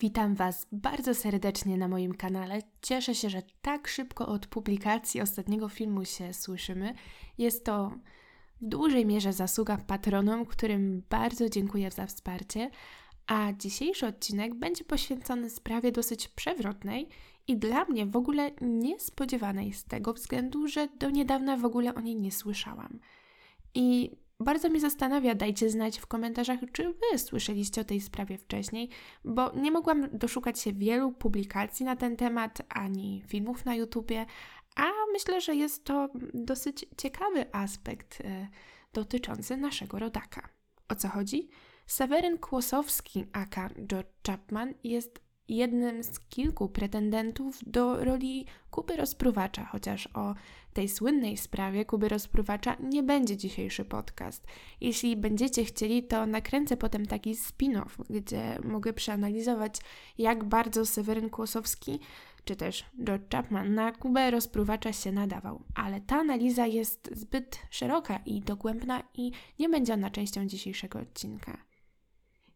Witam Was bardzo serdecznie na moim kanale. Cieszę się, że tak szybko od publikacji ostatniego filmu się słyszymy. Jest to w dużej mierze zasługa patronom, którym bardzo dziękuję za wsparcie. A dzisiejszy odcinek będzie poświęcony sprawie dosyć przewrotnej i dla mnie w ogóle niespodziewanej z tego względu, że do niedawna w ogóle o niej nie słyszałam. I bardzo mnie zastanawia, dajcie znać w komentarzach, czy Wy słyszeliście o tej sprawie wcześniej, bo nie mogłam doszukać się wielu publikacji na ten temat, ani filmów na YouTubie, a myślę, że jest to dosyć ciekawy aspekt e, dotyczący naszego rodaka. O co chodzi? Seweryn Kłosowski, aka George Chapman, jest jednym z kilku pretendentów do roli Kuby Rozpruwacza, chociaż o tej słynnej sprawie Kuby Rozpruwacza nie będzie dzisiejszy podcast. Jeśli będziecie chcieli, to nakręcę potem taki spin-off, gdzie mogę przeanalizować, jak bardzo Seweryn Kłosowski czy też George Chapman na Kubę Rozpruwacza się nadawał. Ale ta analiza jest zbyt szeroka i dogłębna i nie będzie ona częścią dzisiejszego odcinka.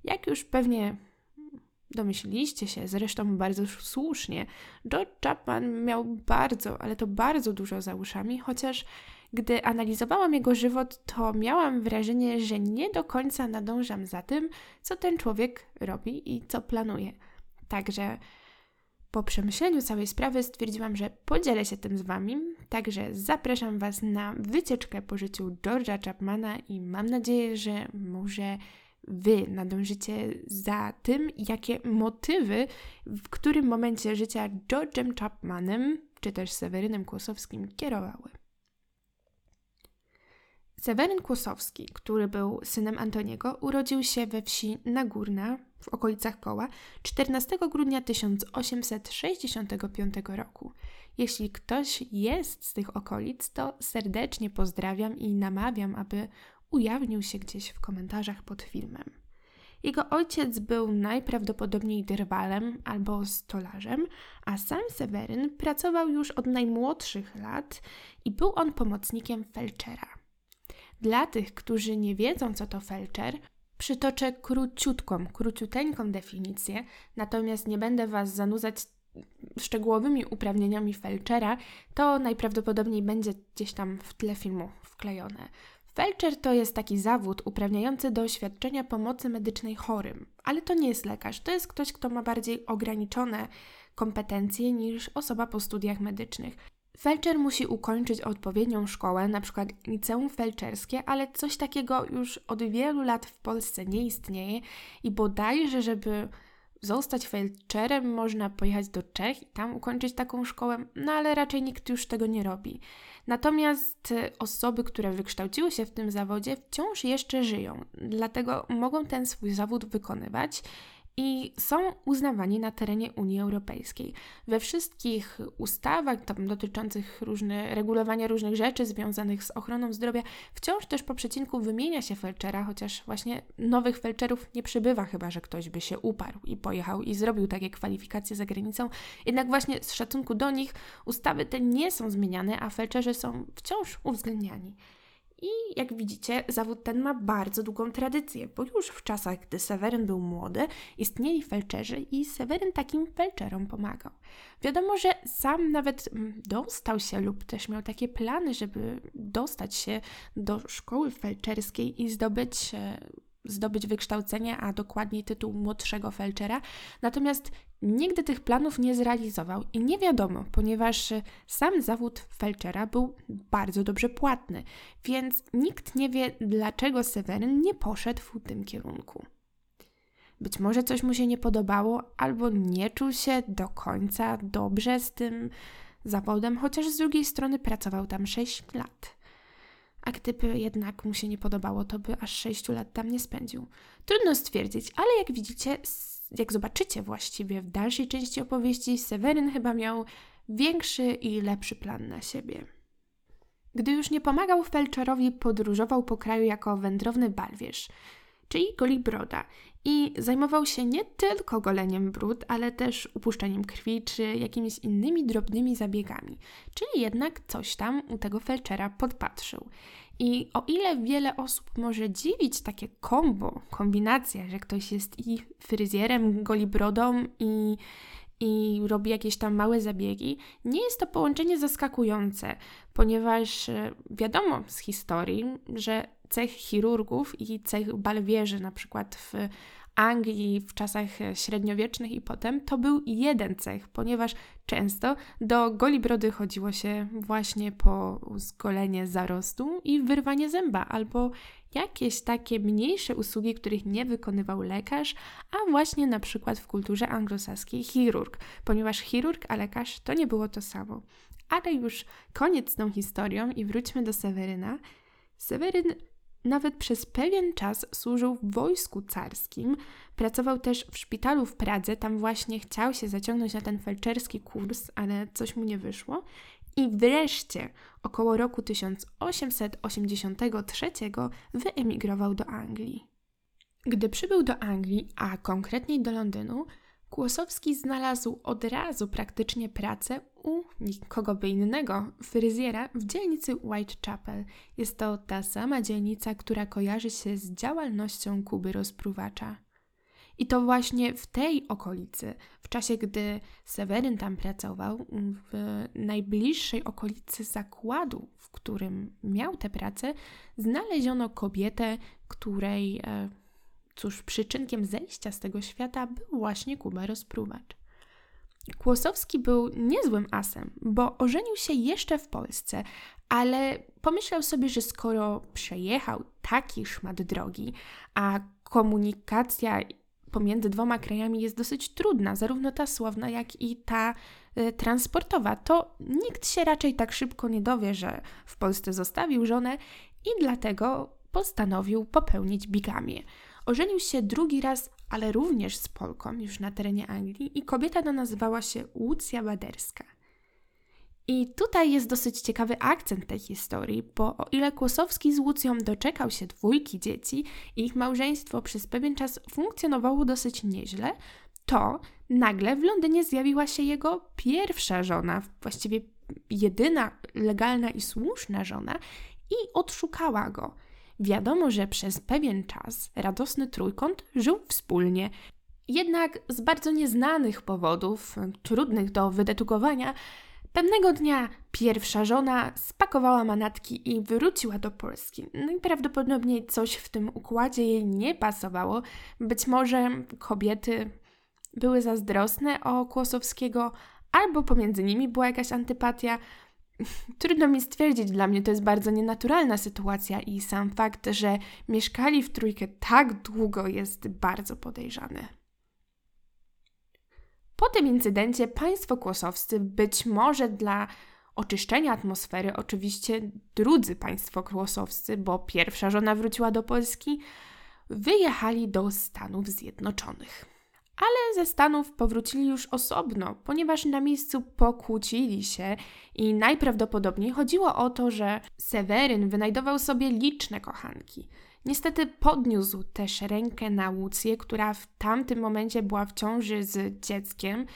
Jak już pewnie domyśliliście się, zresztą bardzo słusznie, George Chapman miał bardzo, ale to bardzo dużo za uszami, chociaż gdy analizowałam jego żywot, to miałam wrażenie, że nie do końca nadążam za tym, co ten człowiek robi i co planuje. Także po przemyśleniu całej sprawy stwierdziłam, że podzielę się tym z Wami, także zapraszam Was na wycieczkę po życiu George'a Chapmana i mam nadzieję, że może wy nadążycie za tym, jakie motywy w którym momencie życia George'em Chapmanem czy też Sewerynem Kłosowskim kierowały. Seweryn Kłosowski, który był synem Antoniego, urodził się we wsi Nagórna w okolicach Koła 14 grudnia 1865 roku. Jeśli ktoś jest z tych okolic, to serdecznie pozdrawiam i namawiam, aby ujawnił się gdzieś w komentarzach pod filmem. Jego ojciec był najprawdopodobniej drwalem albo stolarzem, a sam Seweryn pracował już od najmłodszych lat i był on pomocnikiem felczera. Dla tych, którzy nie wiedzą, co to felczer, przytoczę króciutką, króciuteńką definicję, natomiast nie będę Was zanudzać szczegółowymi uprawnieniami felczera, to najprawdopodobniej będzie gdzieś tam w tle filmu wklejone. Felczer to jest taki zawód uprawniający do świadczenia pomocy medycznej chorym, ale to nie jest lekarz, to jest ktoś, kto ma bardziej ograniczone kompetencje niż osoba po studiach medycznych. Felczer musi ukończyć odpowiednią szkołę, przykład liceum felczerskie, ale coś takiego już od wielu lat w Polsce nie istnieje i bodajże, żeby zostać felczerem, można pojechać do Czech i tam ukończyć taką szkołę, no ale raczej nikt już tego nie robi. Natomiast y, osoby, które wykształciły się w tym zawodzie, wciąż jeszcze żyją, dlatego mogą ten swój zawód wykonywać i są uznawani na terenie Unii Europejskiej. We wszystkich ustawach tam dotyczących różne, regulowania różnych rzeczy związanych z ochroną zdrowia wciąż też po przecinku wymienia się felczera, chociaż właśnie nowych felczerów nie przybywa, chyba że ktoś by się uparł i pojechał i zrobił takie kwalifikacje za granicą. Jednak właśnie z szacunku do nich ustawy te nie są zmieniane, a felczerzy są wciąż uwzględniani. I jak widzicie, zawód ten ma bardzo długą tradycję, bo już w czasach, gdy Seweryn był młody, istnieli felczerzy i Seweryn takim felczerom pomagał. Wiadomo, że sam nawet mm, dostał się lub też miał takie plany, żeby dostać się do szkoły felczerskiej i zdobyć e, zdobyć wykształcenie, a dokładniej tytuł młodszego felczera. Natomiast nigdy tych planów nie zrealizował i nie wiadomo, ponieważ sam zawód felczera był bardzo dobrze płatny, więc nikt nie wie, dlaczego Seweryn nie poszedł w tym kierunku. Być może coś mu się nie podobało, albo nie czuł się do końca dobrze z tym zawodem, chociaż z drugiej strony pracował tam 6 lat. A gdyby jednak mu się nie podobało, to by aż 6 lat tam nie spędził. Trudno stwierdzić, ale jak widzicie, jak zobaczycie właściwie w dalszej części opowieści, Seweryn chyba miał większy i lepszy plan na siebie. Gdy już nie pomagał Felczerowi, podróżował po kraju jako wędrowny balwierz, czyli golibroda i zajmował się nie tylko goleniem brud, ale też upuszczeniem krwi czy jakimiś innymi drobnymi zabiegami, czyli jednak coś tam u tego felczera podpatrzył. I o ile wiele osób może dziwić takie kombo, kombinacja, że ktoś jest i fryzjerem, golibrodą i i robi jakieś tam małe zabiegi, nie jest to połączenie zaskakujące, ponieważ e, wiadomo z historii, że cech chirurgów i cech balwierzy, na przykład w Anglii w czasach e, średniowiecznych i potem, to był jeden cech, ponieważ często do goli brody chodziło się właśnie po zgolenie zarostu i wyrwanie zęba, albo jakieś takie mniejsze usługi, których nie wykonywał lekarz, a właśnie na przykład w kulturze anglosaskiej chirurg, ponieważ chirurg a lekarz to nie było to samo. Ale już koniec z tą historią i wróćmy do Seweryna. Seweryn nawet przez pewien czas służył w wojsku carskim, pracował też w szpitalu w Pradze, tam właśnie chciał się zaciągnąć na ten felczerski kurs, ale coś mu nie wyszło. I wreszcie, około roku 1883, wyemigrował do Anglii. Gdy przybył do Anglii, a konkretniej do Londynu, Kłosowski znalazł od razu praktycznie pracę u nikogo by innego, fryzjera w dzielnicy Whitechapel. Jest to ta sama dzielnica, która kojarzy się z działalnością Kuby Rozpruwacza. I to właśnie w tej okolicy, w czasie gdy Seweryn tam pracował, w najbliższej okolicy zakładu, w którym miał tę pracę, znaleziono kobietę, której e, Cóż, przyczynkiem zejścia z tego świata był właśnie Kuba Rozpruwacz. Kłosowski był niezłym asem, bo ożenił się jeszcze w Polsce, ale pomyślał sobie, że skoro przejechał taki szmat drogi, a komunikacja pomiędzy dwoma krajami jest dosyć trudna, zarówno ta słowna, jak i ta y, transportowa, to nikt się raczej tak szybko nie dowie, że w Polsce zostawił żonę i dlatego postanowił popełnić bigamię. Ożenił się drugi raz, ale również z Polką, już na terenie Anglii, i kobieta ta nazywała się Łucja Baderska. I tutaj jest dosyć ciekawy akcent tej historii, bo o ile Kłosowski z Łucją doczekał się dwójki dzieci i ich małżeństwo przez pewien czas funkcjonowało dosyć nieźle, to nagle w Londynie zjawiła się jego pierwsza żona, właściwie jedyna legalna i słuszna żona, i odszukała go. Wiadomo, że przez pewien czas radosny trójkąt żył wspólnie. Jednak z bardzo nieznanych powodów, trudnych do wydedukowania, pewnego dnia pierwsza żona spakowała manatki i wróciła do Polski. Najprawdopodobniej no coś w tym układzie jej nie pasowało. Być może kobiety były zazdrosne o Kłosowskiego, albo pomiędzy nimi była jakaś antypatia. Trudno mi stwierdzić, dla mnie to jest bardzo nienaturalna sytuacja i sam fakt, że mieszkali w trójkę tak długo jest bardzo podejrzany. Po tym incydencie państwo kłosowscy, być może dla oczyszczenia atmosfery, oczywiście drudzy państwo kłosowscy, bo pierwsza żona wróciła do Polski, wyjechali do Stanów Zjednoczonych ale ze Stanów powrócili już osobno, ponieważ na miejscu pokłócili się i najprawdopodobniej chodziło o to, że Seweryn wynajdował sobie liczne kochanki. Niestety podniósł też rękę na Łucję, która w tamtym momencie była w ciąży z dzieckiem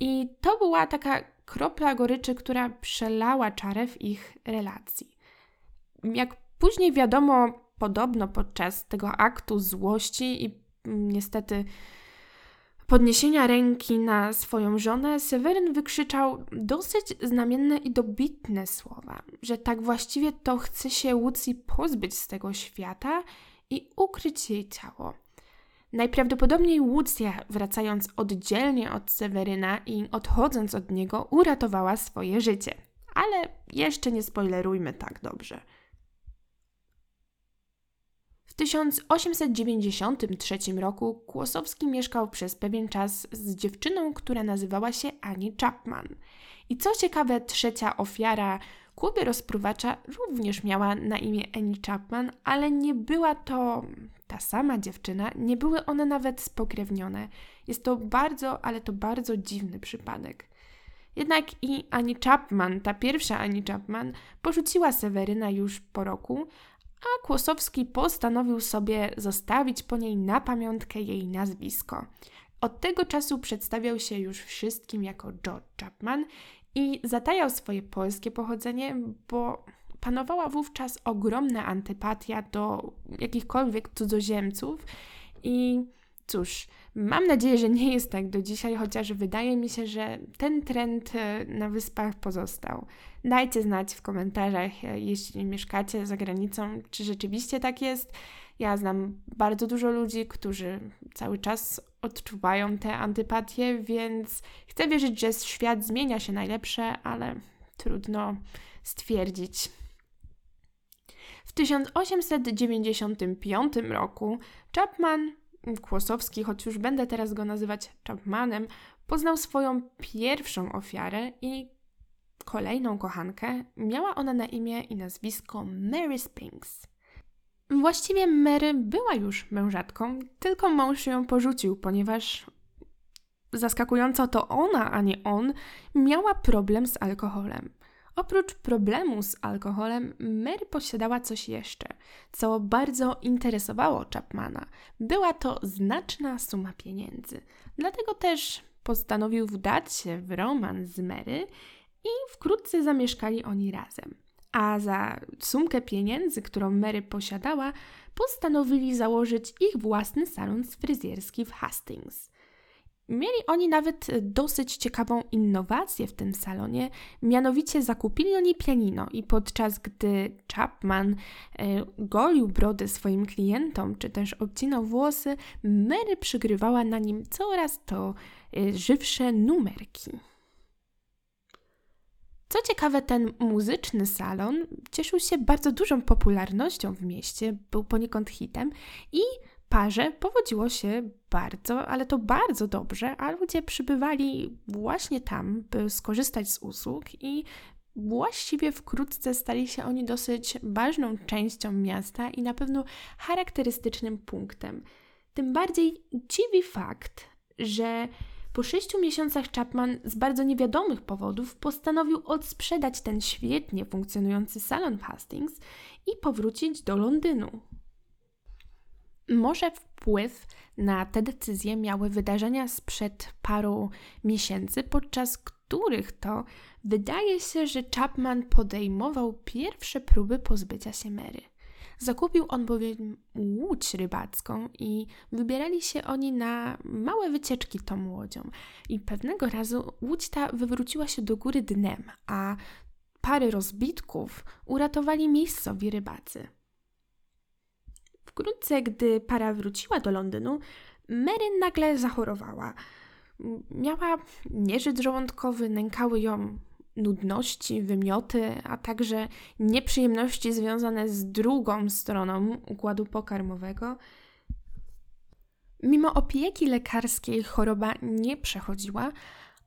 i to była taka kropla goryczy, która przelała czarę w ich relacji. Jak później wiadomo, podobno podczas tego aktu złości i niestety podniesienia ręki na swoją żonę, Seweryn wykrzyczał dosyć znamienne i dobitne słowa, że tak właściwie to chce się Łucji pozbyć z tego świata i ukryć jej ciało. Najprawdopodobniej Łucja, wracając oddzielnie od Seweryna i odchodząc od niego, uratowała swoje życie. Ale jeszcze nie spoilerujmy tak dobrze. W 1893 roku Kłosowski mieszkał przez pewien czas z dziewczyną, która nazywała się Annie Chapman. I co ciekawe, trzecia ofiara Kuby rozpruwacza również miała na imię Annie Chapman, ale nie była to ta sama dziewczyna, nie były one nawet spokrewnione. Jest to bardzo, ale to bardzo dziwny przypadek. Jednak i Annie Chapman, ta pierwsza Annie Chapman, porzuciła Seweryna już po roku, a Kłosowski postanowił sobie zostawić po niej na pamiątkę jej nazwisko. Od tego czasu przedstawiał się już wszystkim jako George Chapman i zatajał swoje polskie pochodzenie, bo panowała wówczas ogromna antypatia do jakichkolwiek cudzoziemców i cóż, mam nadzieję, że nie jest tak do dzisiaj, chociaż wydaje mi się, że ten trend e, na wyspach pozostał. Dajcie znać w komentarzach, e, jeśli mieszkacie za granicą, czy rzeczywiście tak jest. Ja znam bardzo dużo ludzi, którzy cały czas odczuwają te antypatie, więc chcę wierzyć, że świat zmienia się najlepsze, ale trudno stwierdzić. W 1895 roku Chapman, Kłosowski, choć już będę teraz go nazywać Chapmanem, poznał swoją pierwszą ofiarę i kolejną kochankę. Miała ona na imię i nazwisko Mary Spinks. Właściwie Mary była już mężatką, tylko mąż ją porzucił, ponieważ zaskakująco to ona, a nie on, miała problem z alkoholem. Oprócz problemu z alkoholem, Mary posiadała coś jeszcze, co bardzo interesowało Chapmana. Była to znaczna suma pieniędzy. Dlatego też postanowił wdać się w romans z Mary i wkrótce zamieszkali oni razem. A za sumkę pieniędzy, którą Mary posiadała, postanowili założyć ich własny salon fryzjerski w Hastings. Mieli oni nawet dosyć ciekawą innowację w tym salonie, mianowicie zakupili oni pianino i podczas gdy Chapman e, golił brody swoim klientom, czy też obcinał włosy, Mary przygrywała na nim coraz to e, żywsze numerki. Co ciekawe, ten muzyczny salon cieszył się bardzo dużą popularnością w mieście, był poniekąd hitem i parze powodziło się bardzo, ale to bardzo dobrze, a ludzie przybywali właśnie tam, by skorzystać z usług i właściwie wkrótce stali się oni dosyć ważną częścią miasta i na pewno charakterystycznym punktem. Tym bardziej dziwi fakt, że po sześciu miesiącach Chapman z bardzo niewiadomych powodów postanowił odsprzedać ten świetnie funkcjonujący salon Hastings i powrócić do Londynu. Może wpływ na te decyzje miały wydarzenia sprzed paru miesięcy, podczas których to wydaje się, że Chapman podejmował pierwsze próby pozbycia się Mary. Zakupił on bowiem łódź rybacką i wybierali się oni na małe wycieczki tą łodzią. I pewnego razu łódź ta wywróciła się do góry dnem, a pary rozbitków uratowali miejscowi rybacy. Wkrótce, gdy para wróciła do Londynu, Mary nagle zachorowała. Miała nieżyt żołądkowy, nękały ją nudności, wymioty, a także nieprzyjemności związane z drugą stroną układu pokarmowego. Mimo opieki lekarskiej choroba nie przechodziła,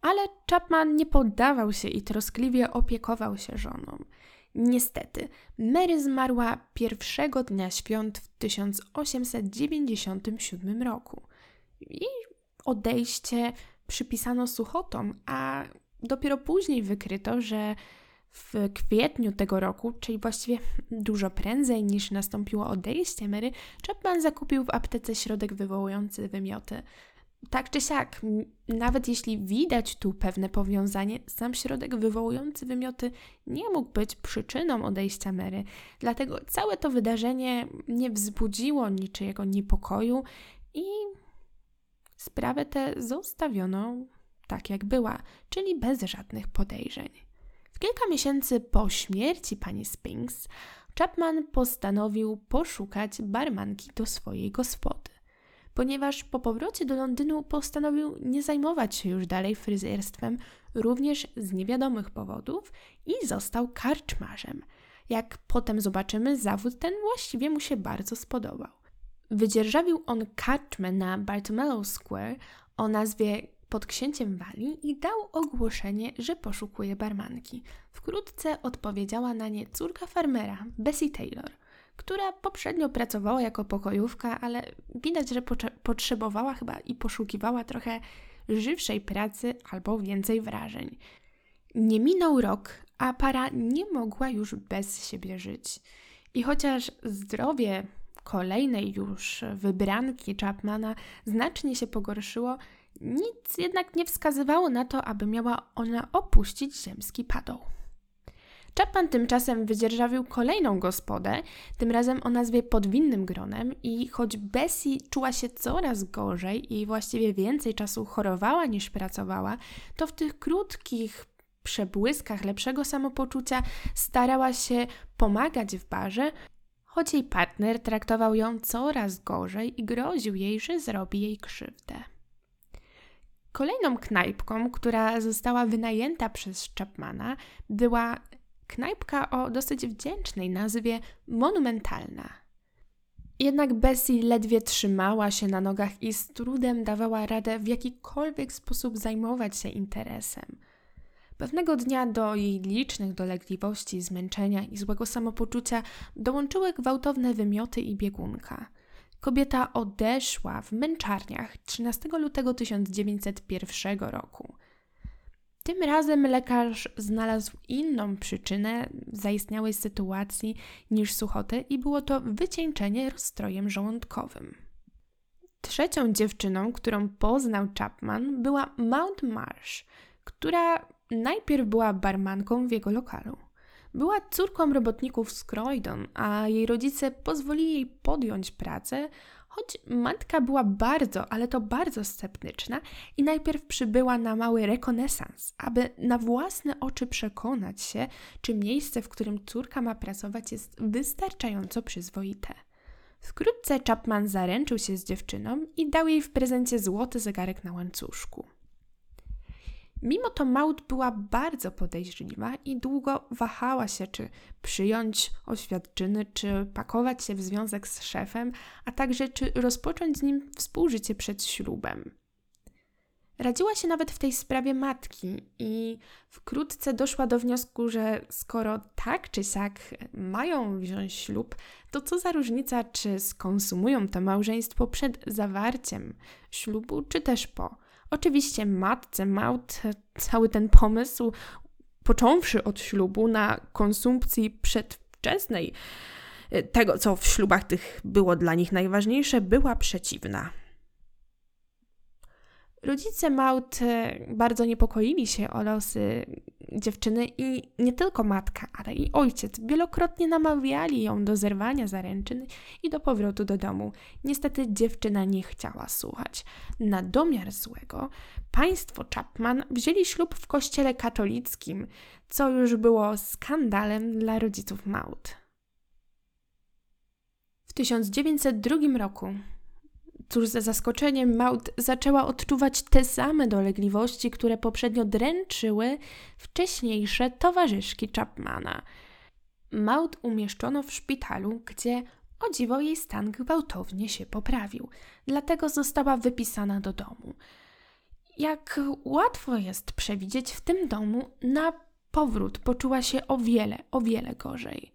ale Chapman nie poddawał się i troskliwie opiekował się żoną. Niestety, Mary zmarła pierwszego dnia świąt w 1897 roku. I odejście przypisano suchotom, a dopiero później wykryto, że w kwietniu tego roku, czyli właściwie dużo prędzej niż nastąpiło odejście Mary, Chapman zakupił w aptece środek wywołujący wymioty tak czy siak, nawet jeśli widać tu pewne powiązanie, sam środek wywołujący wymioty nie mógł być przyczyną odejścia Mary, dlatego całe to wydarzenie nie wzbudziło niczyjego niepokoju i sprawę tę zostawiono tak jak była, czyli bez żadnych podejrzeń. W kilka miesięcy po śmierci pani Spinks, Chapman postanowił poszukać barmanki do swojej gospody ponieważ po powrocie do Londynu postanowił nie zajmować się już dalej fryzjerstwem, również z niewiadomych powodów i został karczmarzem. Jak potem zobaczymy, zawód ten właściwie mu się bardzo spodobał. Wydzierżawił on karczmę na Bartomelow Square o nazwie pod księciem Wali i dał ogłoszenie, że poszukuje barmanki. Wkrótce odpowiedziała na nie córka farmera, Bessie Taylor – która poprzednio pracowała jako pokojówka, ale widać, że potrzebowała chyba i poszukiwała trochę żywszej pracy albo więcej wrażeń. Nie minął rok, a para nie mogła już bez siebie żyć. I chociaż zdrowie kolejnej już wybranki Chapmana znacznie się pogorszyło, nic jednak nie wskazywało na to, aby miała ona opuścić ziemski padoł. Chapman tymczasem wydzierżawił kolejną gospodę, tym razem o nazwie Podwinnym Gronem i choć Bessie czuła się coraz gorzej i właściwie więcej czasu chorowała niż pracowała, to w tych krótkich przebłyskach lepszego samopoczucia starała się pomagać w barze, choć jej partner traktował ją coraz gorzej i groził jej, że zrobi jej krzywdę. Kolejną knajpką, która została wynajęta przez Chapmana, była knajpka o dosyć wdzięcznej nazwie Monumentalna. Jednak Bessie ledwie trzymała się na nogach i z trudem dawała radę w jakikolwiek sposób zajmować się interesem. Pewnego dnia do jej licznych dolegliwości, zmęczenia i złego samopoczucia dołączyły gwałtowne wymioty i biegunka. Kobieta odeszła w męczarniach 13 lutego 1901 roku. Tym razem lekarz znalazł inną przyczynę zaistniałej sytuacji niż suchotę i było to wycieńczenie rozstrojem żołądkowym. Trzecią dziewczyną, którą poznał Chapman, była Mount Marsh, która najpierw była barmanką w jego lokalu. Była córką robotników z Croydon, a jej rodzice pozwolili jej podjąć pracę, choć matka była bardzo, ale to bardzo sceptyczna i najpierw przybyła na mały rekonesans, aby na własne oczy przekonać się, czy miejsce, w którym córka ma pracować, jest wystarczająco przyzwoite. Wkrótce Chapman zaręczył się z dziewczyną i dał jej w prezencie złoty zegarek na łańcuszku. Mimo to Maud była bardzo podejrzliwa i długo wahała się, czy przyjąć oświadczyny, czy pakować się w związek z szefem, a także czy rozpocząć z nim współżycie przed ślubem. Radziła się nawet w tej sprawie matki i wkrótce doszła do wniosku, że skoro tak czy siak mają wziąć ślub, to co za różnica, czy skonsumują to małżeństwo przed zawarciem ślubu, czy też po. Oczywiście matce Maud cały ten pomysł, począwszy od ślubu na konsumpcji przedwczesnej, tego co w ślubach tych było dla nich najważniejsze, była przeciwna. Rodzice Maud e, bardzo niepokoili się o losy dziewczyny i nie tylko matka, ale i ojciec wielokrotnie namawiali ją do zerwania zaręczyn i do powrotu do domu. Niestety dziewczyna nie chciała słuchać. Na domiar złego państwo Chapman wzięli ślub w kościele katolickim, co już było skandalem dla rodziców Maud. W 1902 roku Cóż za zaskoczeniem, Maud zaczęła odczuwać te same dolegliwości, które poprzednio dręczyły wcześniejsze towarzyszki Chapmana. Maud umieszczono w szpitalu, gdzie o dziwo jej stan gwałtownie się poprawił, dlatego została wypisana do domu. Jak łatwo jest przewidzieć, w tym domu na powrót poczuła się o wiele, o wiele gorzej.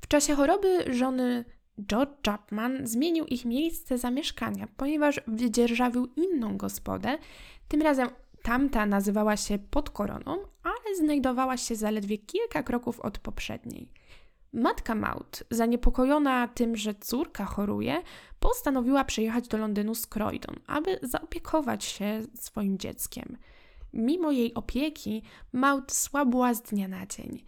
W czasie choroby żony George Chapman zmienił ich miejsce zamieszkania, ponieważ wydzierżawił inną gospodę. Tym razem tamta nazywała się Pod Koroną, ale znajdowała się zaledwie kilka kroków od poprzedniej. Matka Maud, zaniepokojona tym, że córka choruje, postanowiła przyjechać do Londynu z Croydon, aby zaopiekować się swoim dzieckiem. Mimo jej opieki, Maud słabła z dnia na dzień.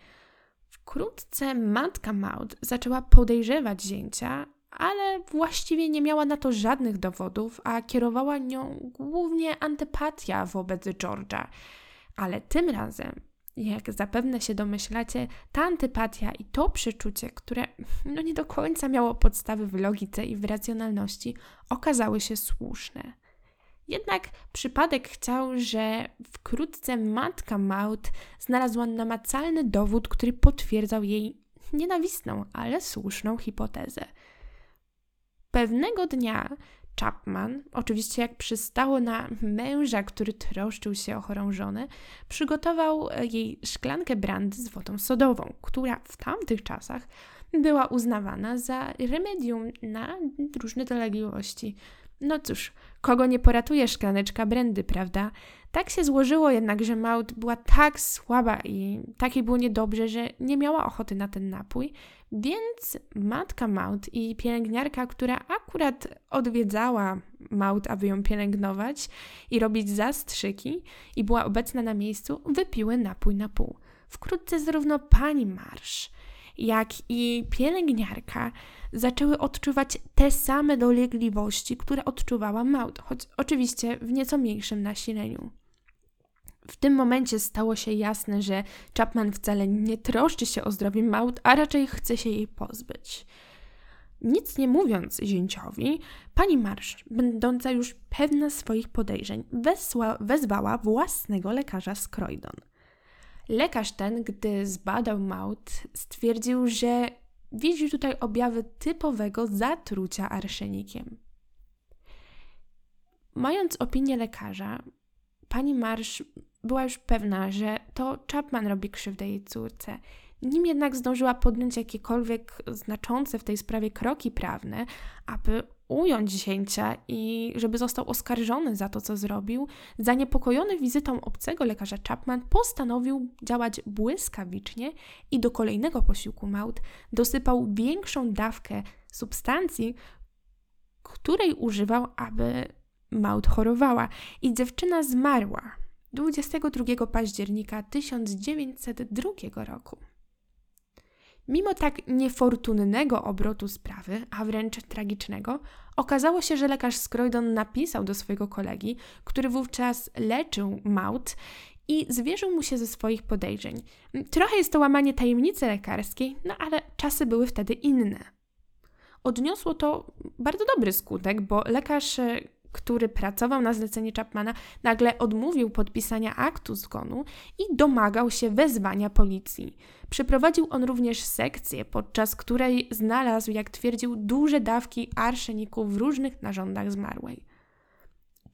Wkrótce matka Maud zaczęła podejrzewać zięcia, ale właściwie nie miała na to żadnych dowodów, a kierowała nią głównie antypatia wobec George'a. Ale tym razem, jak zapewne się domyślacie, ta antypatia i to przeczucie, które no nie do końca miało podstawy w logice i w racjonalności, okazały się słuszne. Jednak przypadek chciał, że wkrótce matka Maud znalazła namacalny dowód, który potwierdzał jej nienawistną, ale słuszną hipotezę. Pewnego dnia Chapman, oczywiście jak przystało na męża, który troszczył się o chorą żonę, przygotował jej szklankę brandy z wodą sodową, która w tamtych czasach była uznawana za remedium na różne dolegliwości no cóż, kogo nie poratuje szklaneczka brandy, prawda? Tak się złożyło jednak, że Maud była tak słaba i takiej było niedobrze, że nie miała ochoty na ten napój, więc matka Maud i pielęgniarka, która akurat odwiedzała Maud, aby ją pielęgnować i robić zastrzyki i była obecna na miejscu, wypiły napój na pół. Wkrótce zarówno pani Marsz, jak i pielęgniarka zaczęły odczuwać te same dolegliwości, które odczuwała Maud, choć oczywiście w nieco mniejszym nasileniu. W tym momencie stało się jasne, że Chapman wcale nie troszczy się o zdrowie Maud, a raczej chce się jej pozbyć. Nic nie mówiąc zięciowi, pani Marsz, będąca już pewna swoich podejrzeń, wezwała własnego lekarza z Croydon. Lekarz ten, gdy zbadał Maud, stwierdził, że widzi tutaj objawy typowego zatrucia arszenikiem. Mając opinię lekarza, pani Marsz była już pewna, że to Chapman robi krzywdę jej córce. Nim jednak zdążyła podjąć jakiekolwiek znaczące w tej sprawie kroki prawne, aby ująć zięcia i żeby został oskarżony za to, co zrobił, zaniepokojony wizytą obcego lekarza Chapman postanowił działać błyskawicznie i do kolejnego posiłku Maud dosypał większą dawkę substancji, której używał, aby Maud chorowała i dziewczyna zmarła 22 października 1902 roku. Mimo tak niefortunnego obrotu sprawy, a wręcz tragicznego, okazało się, że lekarz z Croydon napisał do swojego kolegi, który wówczas leczył Maud i zwierzył mu się ze swoich podejrzeń. Trochę jest to łamanie tajemnicy lekarskiej, no ale czasy były wtedy inne. Odniosło to bardzo dobry skutek, bo lekarz który pracował na zlecenie Chapmana, nagle odmówił podpisania aktu zgonu i domagał się wezwania policji. Przeprowadził on również sekcję, podczas której znalazł, jak twierdził, duże dawki arszeniku w różnych narządach zmarłej.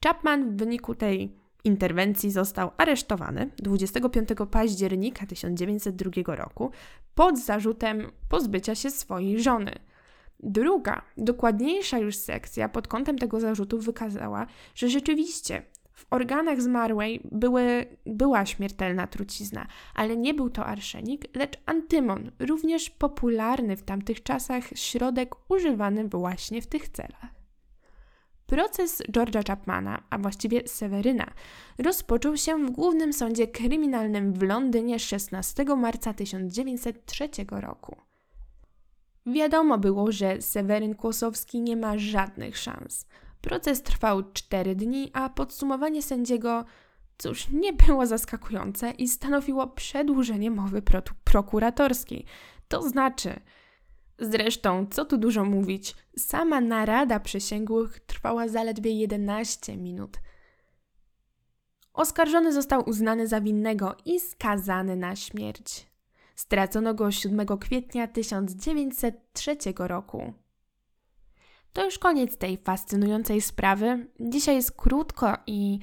Chapman w wyniku tej interwencji został aresztowany 25 października 1902 roku pod zarzutem pozbycia się swojej żony – Druga, dokładniejsza już sekcja pod kątem tego zarzutu wykazała, że rzeczywiście w organach zmarłej były, była śmiertelna trucizna, ale nie był to arszenik, lecz antymon, również popularny w tamtych czasach środek używany właśnie w tych celach. Proces George'a Chapmana, a właściwie Seweryna, rozpoczął się w Głównym Sądzie Kryminalnym w Londynie 16 marca 1903 roku. Wiadomo było, że Seweryn Kłosowski nie ma żadnych szans. Proces trwał cztery dni, a podsumowanie sędziego, cóż, nie było zaskakujące i stanowiło przedłużenie mowy pro prokuratorskiej. To znaczy, zresztą, co tu dużo mówić, sama narada przysięgłych trwała zaledwie 11 minut. Oskarżony został uznany za winnego i skazany na śmierć. Stracono go 7 kwietnia 1903 roku. To już koniec tej fascynującej sprawy. Dzisiaj jest krótko i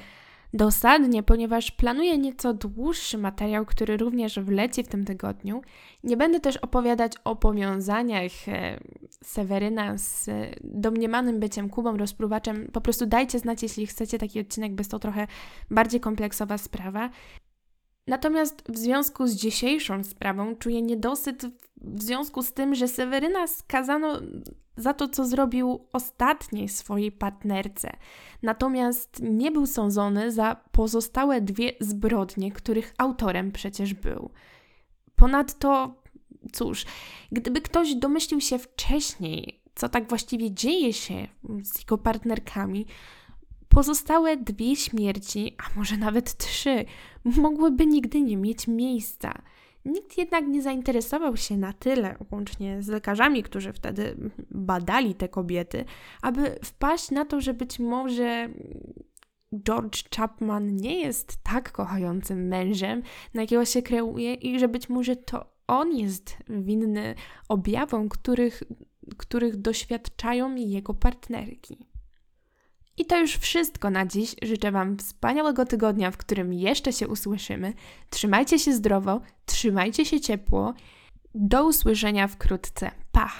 dosadnie, ponieważ planuję nieco dłuższy materiał, który również wleci w tym tygodniu. Nie będę też opowiadać o powiązaniach e, Seweryna z domniemanym byciem Kubą rozpruwaczem. Po prostu dajcie znać, jeśli chcecie taki odcinek, bez to trochę bardziej kompleksowa sprawa. Natomiast w związku z dzisiejszą sprawą czuję niedosyt w związku z tym, że Seweryna skazano za to, co zrobił ostatniej swojej partnerce. Natomiast nie był sądzony za pozostałe dwie zbrodnie, których autorem przecież był. Ponadto, cóż, gdyby ktoś domyślił się wcześniej, co tak właściwie dzieje się z jego partnerkami, Pozostałe dwie śmierci, a może nawet trzy, mogłyby nigdy nie mieć miejsca. Nikt jednak nie zainteresował się na tyle, łącznie z lekarzami, którzy wtedy badali te kobiety, aby wpaść na to, że być może George Chapman nie jest tak kochającym mężem, na jakiego się kreuje, i że być może to on jest winny objawom, których, których doświadczają jego partnerki. I to już wszystko na dziś. Życzę Wam wspaniałego tygodnia, w którym jeszcze się usłyszymy. Trzymajcie się zdrowo, trzymajcie się ciepło. Do usłyszenia wkrótce. Pa!